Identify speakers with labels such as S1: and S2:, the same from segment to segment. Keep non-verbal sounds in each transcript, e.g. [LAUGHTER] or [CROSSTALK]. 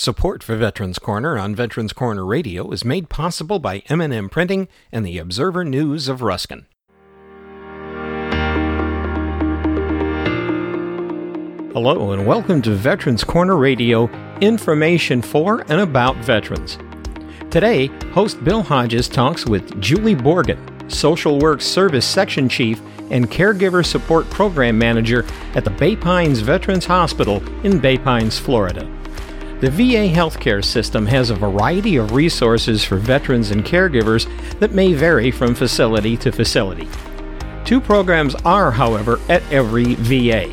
S1: Support for Veterans Corner on Veterans Corner Radio is made possible by M&M Printing and the Observer News of Ruskin. Hello and welcome to Veterans Corner Radio, information for and about veterans. Today, host Bill Hodges talks with Julie Borgen, Social Work Service Section Chief and Caregiver Support Program Manager at the Bay Pines Veterans Hospital in Bay Pines, Florida. The VA healthcare system has a variety of resources for veterans and caregivers that may vary from facility to facility. Two programs are, however, at every VA.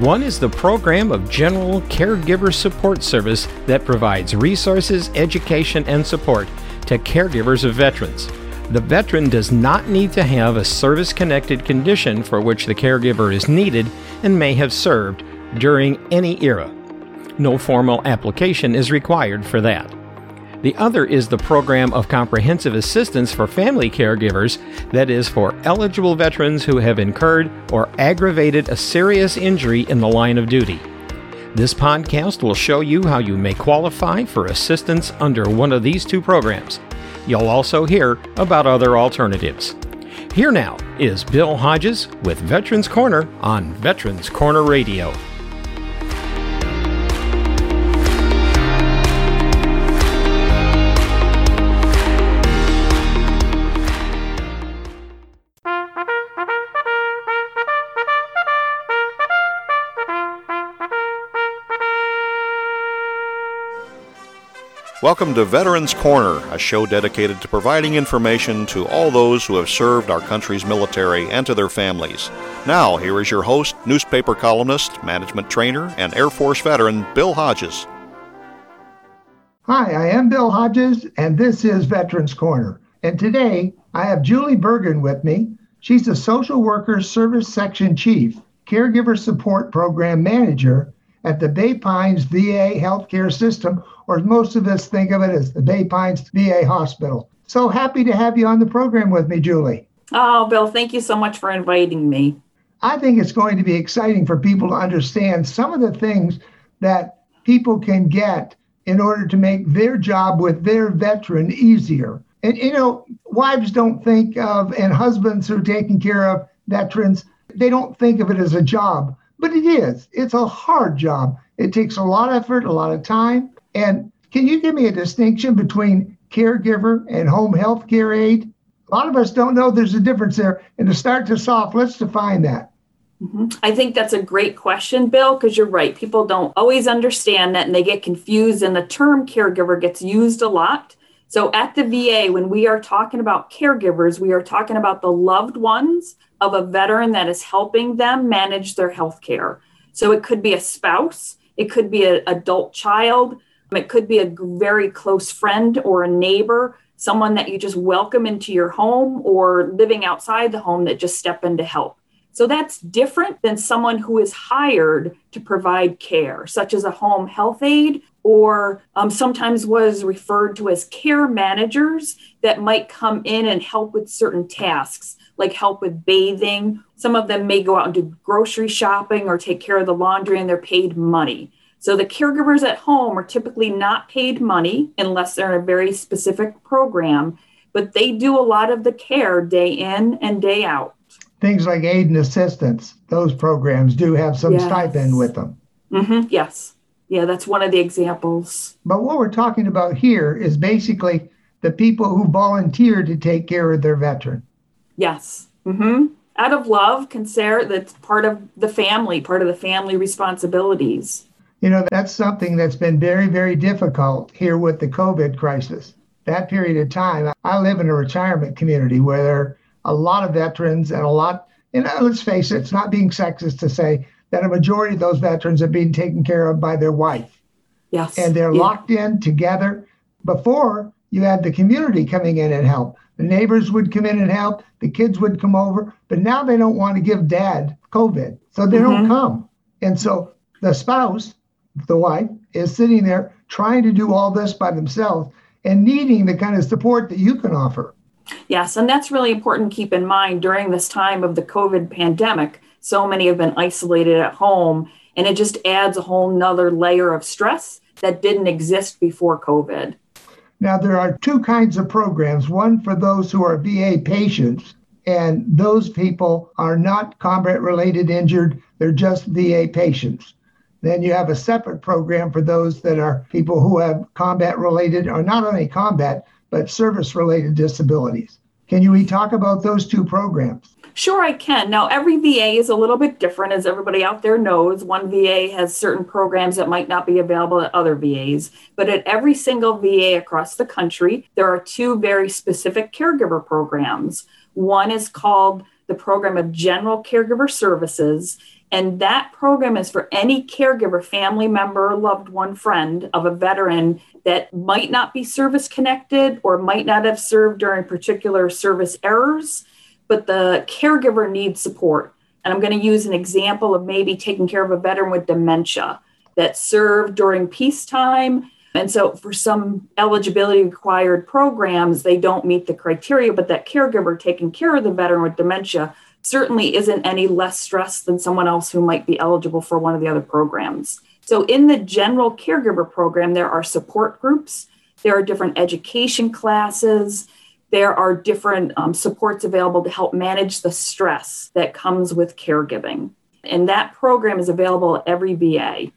S1: One is the Program of General Caregiver Support Service that provides resources, education, and support to caregivers of veterans. The veteran does not need to have a service connected condition for which the caregiver is needed and may have served during any era. No formal application is required for that. The other is the Program of Comprehensive Assistance for Family Caregivers, that is, for eligible veterans who have incurred or aggravated a serious injury in the line of duty. This podcast will show you how you may qualify for assistance under one of these two programs. You'll also hear about other alternatives. Here now is Bill Hodges with Veterans Corner on Veterans Corner Radio.
S2: Welcome to Veterans Corner, a show dedicated to providing information to all those who have served our country's military and to their families. Now, here is your host, newspaper columnist, management trainer, and Air Force veteran, Bill Hodges.
S3: Hi, I am Bill Hodges, and this is Veterans Corner. And today, I have Julie Bergen with me. She's the Social Worker Service Section Chief, Caregiver Support Program Manager at the Bay Pines VA Healthcare System, or most of us think of it as the Bay Pines VA Hospital. So happy to have you on the program with me, Julie.
S4: Oh, Bill, thank you so much for inviting me.
S3: I think it's going to be exciting for people to understand some of the things that people can get in order to make their job with their veteran easier. And, you know, wives don't think of, and husbands who are taking care of veterans, they don't think of it as a job, but it is. It's a hard job. It takes a lot of effort, a lot of time. And can you give me a distinction between caregiver and home health care aide? A lot of us don't know there's a difference there. And to start this off, let's define that.
S4: Mm-hmm. I think that's a great question, Bill, because you're right. People don't always understand that and they get confused, and the term caregiver gets used a lot. So at the VA, when we are talking about caregivers, we are talking about the loved ones of a veteran that is helping them manage their health care. So it could be a spouse, it could be an adult child, um, it could be a very close friend or a neighbor, someone that you just welcome into your home or living outside the home that just step in to help. So that's different than someone who is hired to provide care, such as a home health aide, or um, sometimes was referred to as care managers that might come in and help with certain tasks, like help with bathing. Some of them may go out and do grocery shopping or take care of the laundry, and they're paid money. So the caregivers at home are typically not paid money unless they're in a very specific program, but they do a lot of the care day in and day out.
S3: Things like aid and assistance, those programs do have some yes. stipend with them.
S4: Mm-hmm. Yes. Yeah, that's one of the examples.
S3: But what we're talking about here is basically the people who volunteer to take care of their veteran.
S4: Yes. Mm-hmm. Out of love, consider that's part of the family, part of the family responsibilities.
S3: You know, that's something that's been very, very difficult here with the COVID crisis. That period of time, I live in a retirement community where there are a lot of veterans and a lot, you know, let's face it, it's not being sexist to say that a majority of those veterans are being taken care of by their wife.
S4: Yes.
S3: And they're
S4: yeah.
S3: locked in together. Before, you had the community coming in and help. The neighbors would come in and help. The kids would come over. But now they don't want to give dad COVID. So they mm-hmm. don't come. And so the spouse the wife, is sitting there trying to do all this by themselves and needing the kind of support that you can offer.
S4: Yes, and that's really important to keep in mind during this time of the COVID pandemic. So many have been isolated at home, and it just adds a whole nother layer of stress that didn't exist before COVID.
S3: Now, there are two kinds of programs one for those who are VA patients, and those people are not combat related injured, they're just VA patients. Then you have a separate program for those that are people who have combat related, or not only combat, but service related disabilities. Can you talk about those two programs?
S4: Sure, I can. Now, every VA is a little bit different, as everybody out there knows. One VA has certain programs that might not be available at other VAs, but at every single VA across the country, there are two very specific caregiver programs. One is called the Program of General Caregiver Services, and that program is for any caregiver, family member, loved one, friend of a veteran that might not be service connected or might not have served during particular service errors but the caregiver needs support. And I'm going to use an example of maybe taking care of a veteran with dementia that served during peacetime. And so, for some eligibility required programs, they don't meet the criteria, but that caregiver taking care of the veteran with dementia certainly isn't any less stressed than someone else who might be eligible for one of the other programs. So, in the general caregiver program, there are support groups, there are different education classes, there are different um, supports available to help manage the stress that comes with caregiving. And that program is available at every VA.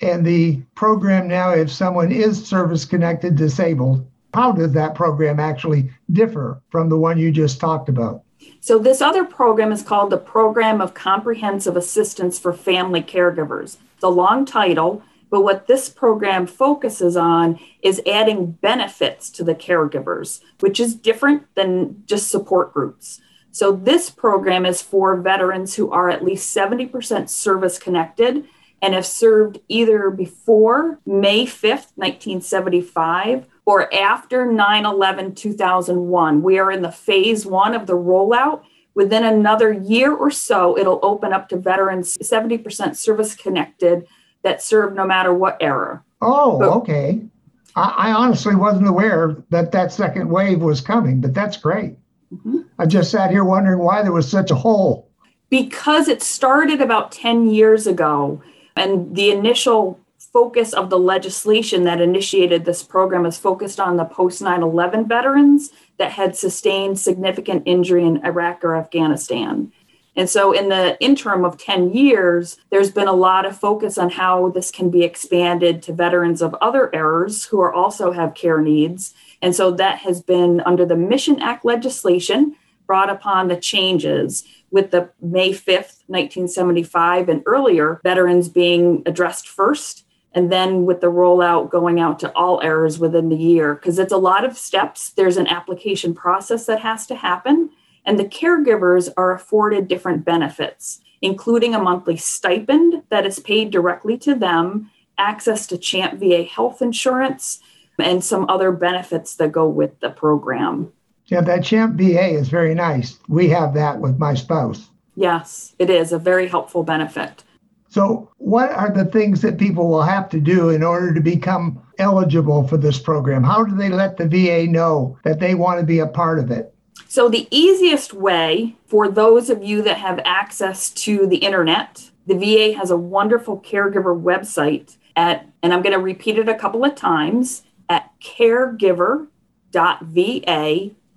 S3: And the program now, if someone is service connected disabled, how does that program actually differ from the one you just talked about?
S4: So, this other program is called the Program of Comprehensive Assistance for Family Caregivers. It's a long title, but what this program focuses on is adding benefits to the caregivers, which is different than just support groups. So, this program is for veterans who are at least 70% service connected and have served either before May 5th, 1975, or after 9 11 2001. We are in the phase one of the rollout. Within another year or so, it'll open up to veterans 70% service connected that served no matter what era.
S3: Oh, but, okay. I, I, honestly wasn't aware that that second wave was coming, but that's great. Mm-hmm. I just sat here wondering why there was such a hole.
S4: Because it started about 10 years ago, and the initial focus of the legislation that initiated this program is focused on the post 9 11 veterans that had sustained significant injury in Iraq or Afghanistan. And so, in the interim of 10 years, there's been a lot of focus on how this can be expanded to veterans of other eras who are also have care needs. And so, that has been under the Mission Act legislation brought upon the changes with the May 5th, 1975, and earlier veterans being addressed first. And then with the rollout going out to all eras within the year, because it's a lot of steps. There's an application process that has to happen and the caregivers are afforded different benefits, including a monthly stipend that is paid directly to them, access to CHAMP VA health insurance, and some other benefits that go with the program.
S3: Yeah, that CHAMP VA is very nice. We have that with my spouse.
S4: Yes, it is a very helpful benefit.
S3: So, what are the things that people will have to do in order to become eligible for this program? How do they let the VA know that they want to be a part of it?
S4: So, the easiest way for those of you that have access to the internet, the VA has a wonderful caregiver website at, and I'm going to repeat it a couple of times, at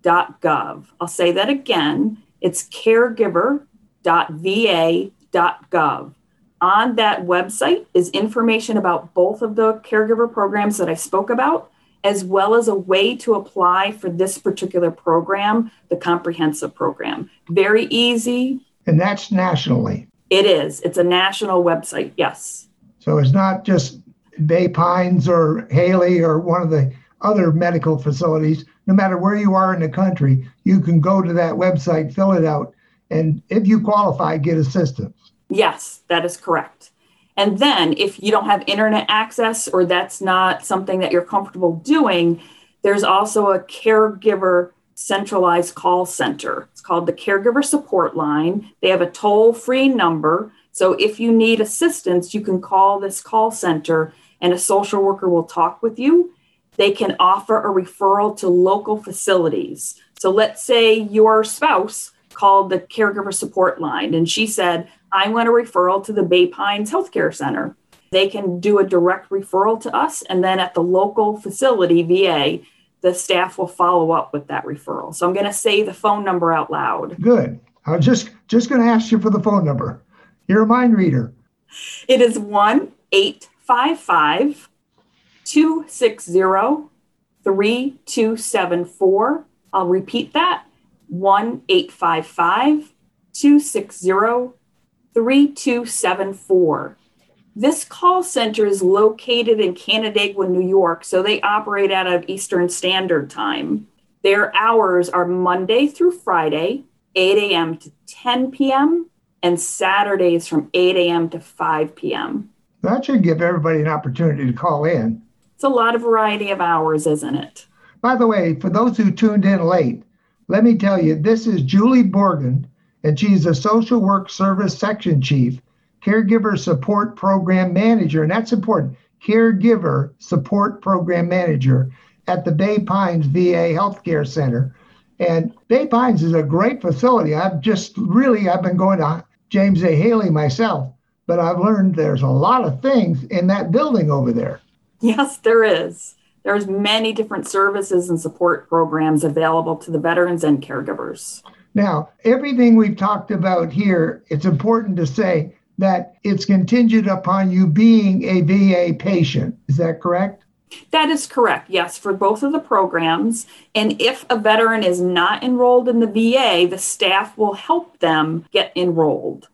S4: caregiver.va.gov. I'll say that again. It's caregiver.va.gov. On that website is information about both of the caregiver programs that I spoke about as well as a way to apply for this particular program, the comprehensive program. Very easy.
S3: And that's nationally.
S4: It is. It's a national website, yes.
S3: So it's not just Bay Pines or Haley or one of the other medical facilities. No matter where you are in the country, you can go to that website, fill it out, and if you qualify, get assistance.
S4: Yes, that is correct. And then if you don't have internet access or that's not something that you're comfortable doing, there's also a caregiver centralized call center. It's called the Caregiver Support Line. They have a toll free number. So if you need assistance, you can call this call center and a social worker will talk with you. They can offer a referral to local facilities. So let's say your spouse called the Caregiver Support Line and she said, I want a referral to the Bay Pines Healthcare Center. they can do a direct referral to us. And then at the local facility, VA, the staff will follow up with that referral. So I'm going to say the phone number out loud.
S3: Good. I was just just going to ask you for the phone number. You're a mind reader.
S4: It is 1 855 260 3274. I'll repeat that 1 855 260 3274. This call center is located in Canandaigua, New York, so they operate out of Eastern Standard Time. Their hours are Monday through Friday, 8 a.m. to 10 p.m., and Saturdays from 8 a.m. to 5 p.m.
S3: That should give everybody an opportunity to call in.
S4: It's a lot of variety of hours, isn't it?
S3: By the way, for those who tuned in late, let me tell you, this is Julie Borgen, and she's a social work service section chief, caregiver support program manager, and that's important caregiver support program manager at the Bay Pines VA Healthcare Center. And Bay Pines is a great facility. I've just really I've been going to James A. Haley myself, but I've learned there's a lot of things in that building over there.
S4: Yes, there is. There's many different services and support programs available to the veterans and caregivers.
S3: Now, everything we've talked about here, it's important to say that it's contingent upon you being a VA patient. Is that correct?
S4: That is correct, yes, for both of the programs. And if a veteran is not enrolled in the VA, the staff will help them get enrolled.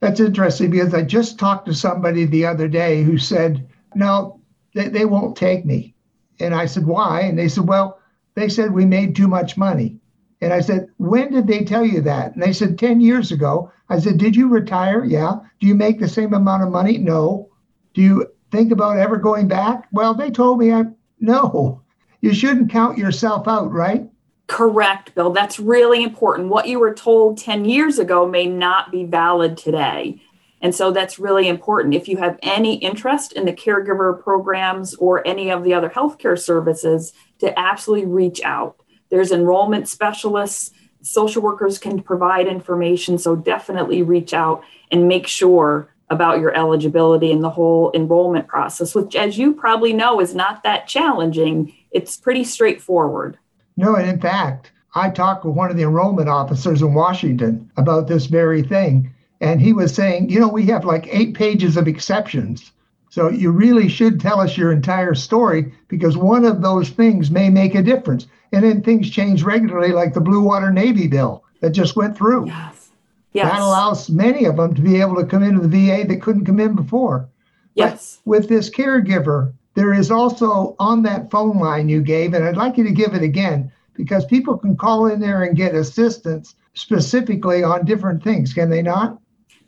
S3: That's interesting because I just talked to somebody the other day who said, No, they, they won't take me. And I said, Why? And they said, Well, they said we made too much money. And I said, When did they tell you that? And they said, 10 years ago. I said, Did you retire? Yeah. Do you make the same amount of money? No. Do you think about ever going back? Well, they told me I [LAUGHS] no. You shouldn't count yourself out, right?
S4: Correct, Bill. That's really important. What you were told 10 years ago may not be valid today. And so that's really important. If you have any interest in the caregiver programs or any of the other healthcare services, to absolutely reach out. There's enrollment specialists, social workers can provide information. So definitely reach out and make sure about your eligibility and the whole enrollment process, which, as you probably know, is not that challenging. It's pretty straightforward.
S3: No, and in fact, I talked with one of the enrollment officers in Washington about this very thing. And he was saying, you know, we have like eight pages of exceptions. So you really should tell us your entire story because one of those things may make a difference. And then things change regularly, like the Blue Water Navy bill that just went through.
S4: Yes. Yes.
S3: That allows many of them to be able to come into the VA that couldn't come in before.
S4: Yes.
S3: But with this caregiver, there is also on that phone line you gave, and I'd like you to give it again because people can call in there and get assistance specifically on different things, can they not?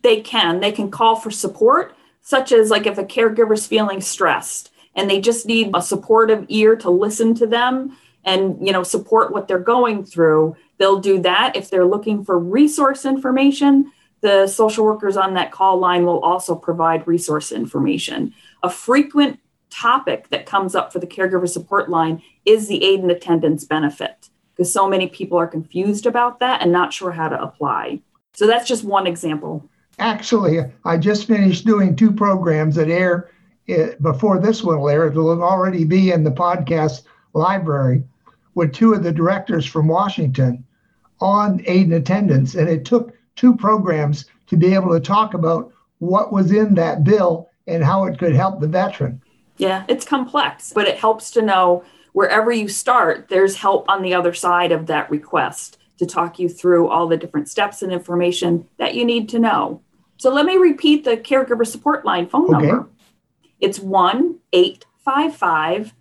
S4: They can. They can call for support, such as like if a caregiver's feeling stressed and they just need a supportive ear to listen to them and you know support what they're going through they'll do that. If they're looking for resource information the social workers on that call line will also provide resource information. A frequent topic that comes up for the caregiver support line is the aid and attendance benefit because so many people are confused about that and not sure how to apply. So that's just one example
S3: actually i just finished doing two programs that air eh, before this one will air it'll already be in the podcast library with two of the directors from Washington on aid and attendance. And it took two programs to be able to talk about what was in that bill and how it could help the veteran.
S4: Yeah, it's complex, but it helps to know wherever you start, there's help on the other side of that request to talk you through all the different steps and information that you need to know. So let me repeat the caregiver support line phone okay. number. It's 1 855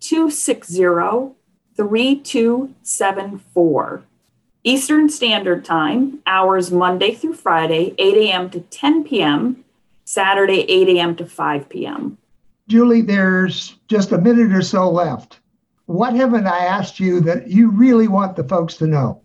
S4: 260 3274. Eastern Standard Time, hours Monday through Friday, 8 a.m. to 10 p.m., Saturday, 8 a.m. to 5 p.m.
S3: Julie, there's just a minute or so left. What haven't I asked you that you really want the folks to know?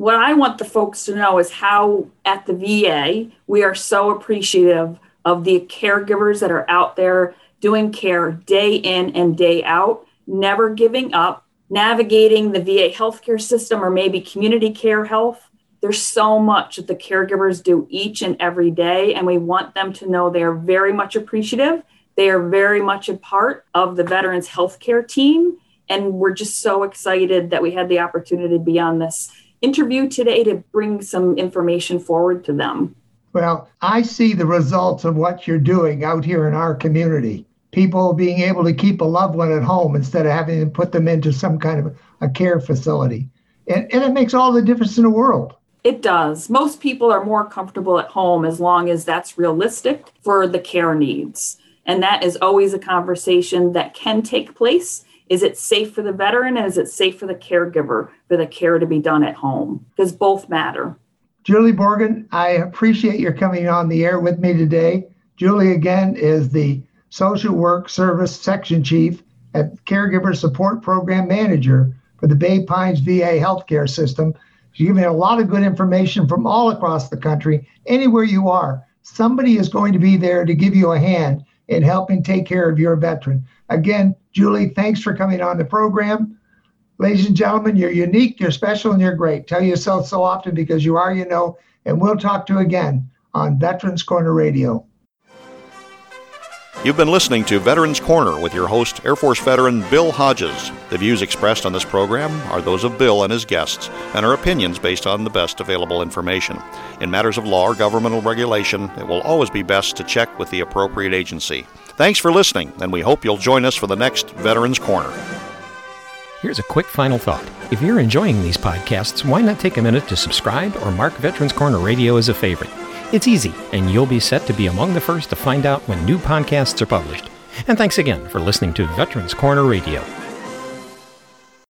S4: What I want the folks to know is how at the VA we are so appreciative of the caregivers that are out there doing care day in and day out, never giving up, navigating the VA healthcare system or maybe community care health. There's so much that the caregivers do each and every day, and we want them to know they're very much appreciative. They are very much a part of the veterans healthcare team. And we're just so excited that we had the opportunity to be on this interview today to bring some information forward to them.
S3: Well, I see the results of what you're doing out here in our community. People being able to keep a loved one at home instead of having to put them into some kind of a care facility. And, and it makes all the difference in the world.
S4: It does. Most people are more comfortable at home as long as that's realistic for the care needs. And that is always a conversation that can take place. Is it safe for the veteran and is it safe for the caregiver for the care to be done at home? Because both matter.
S3: Julie Borgen, I appreciate your coming on the air with me today. Julie, again, is the Social Work Service Section Chief at Caregiver Support Program Manager for the Bay Pines VA Healthcare System. She's giving a lot of good information from all across the country. Anywhere you are, somebody is going to be there to give you a hand in helping take care of your veteran. Again, Julie, thanks for coming on the program. Ladies and gentlemen, you're unique, you're special, and you're great. Tell yourself so often because you are, you know, and we'll talk to you again on Veterans Corner Radio.
S2: You've been listening to Veterans Corner with your host, Air Force veteran Bill Hodges. The views expressed on this program are those of Bill and his guests and are opinions based on the best available information. In matters of law or governmental regulation, it will always be best to check with the appropriate agency. Thanks for listening, and we hope you'll join us for the next Veterans Corner.
S1: Here's a quick final thought. If you're enjoying these podcasts, why not take a minute to subscribe or mark Veterans Corner Radio as a favorite? It's easy, and you'll be set to be among the first to find out when new podcasts are published. And thanks again for listening to Veterans Corner Radio.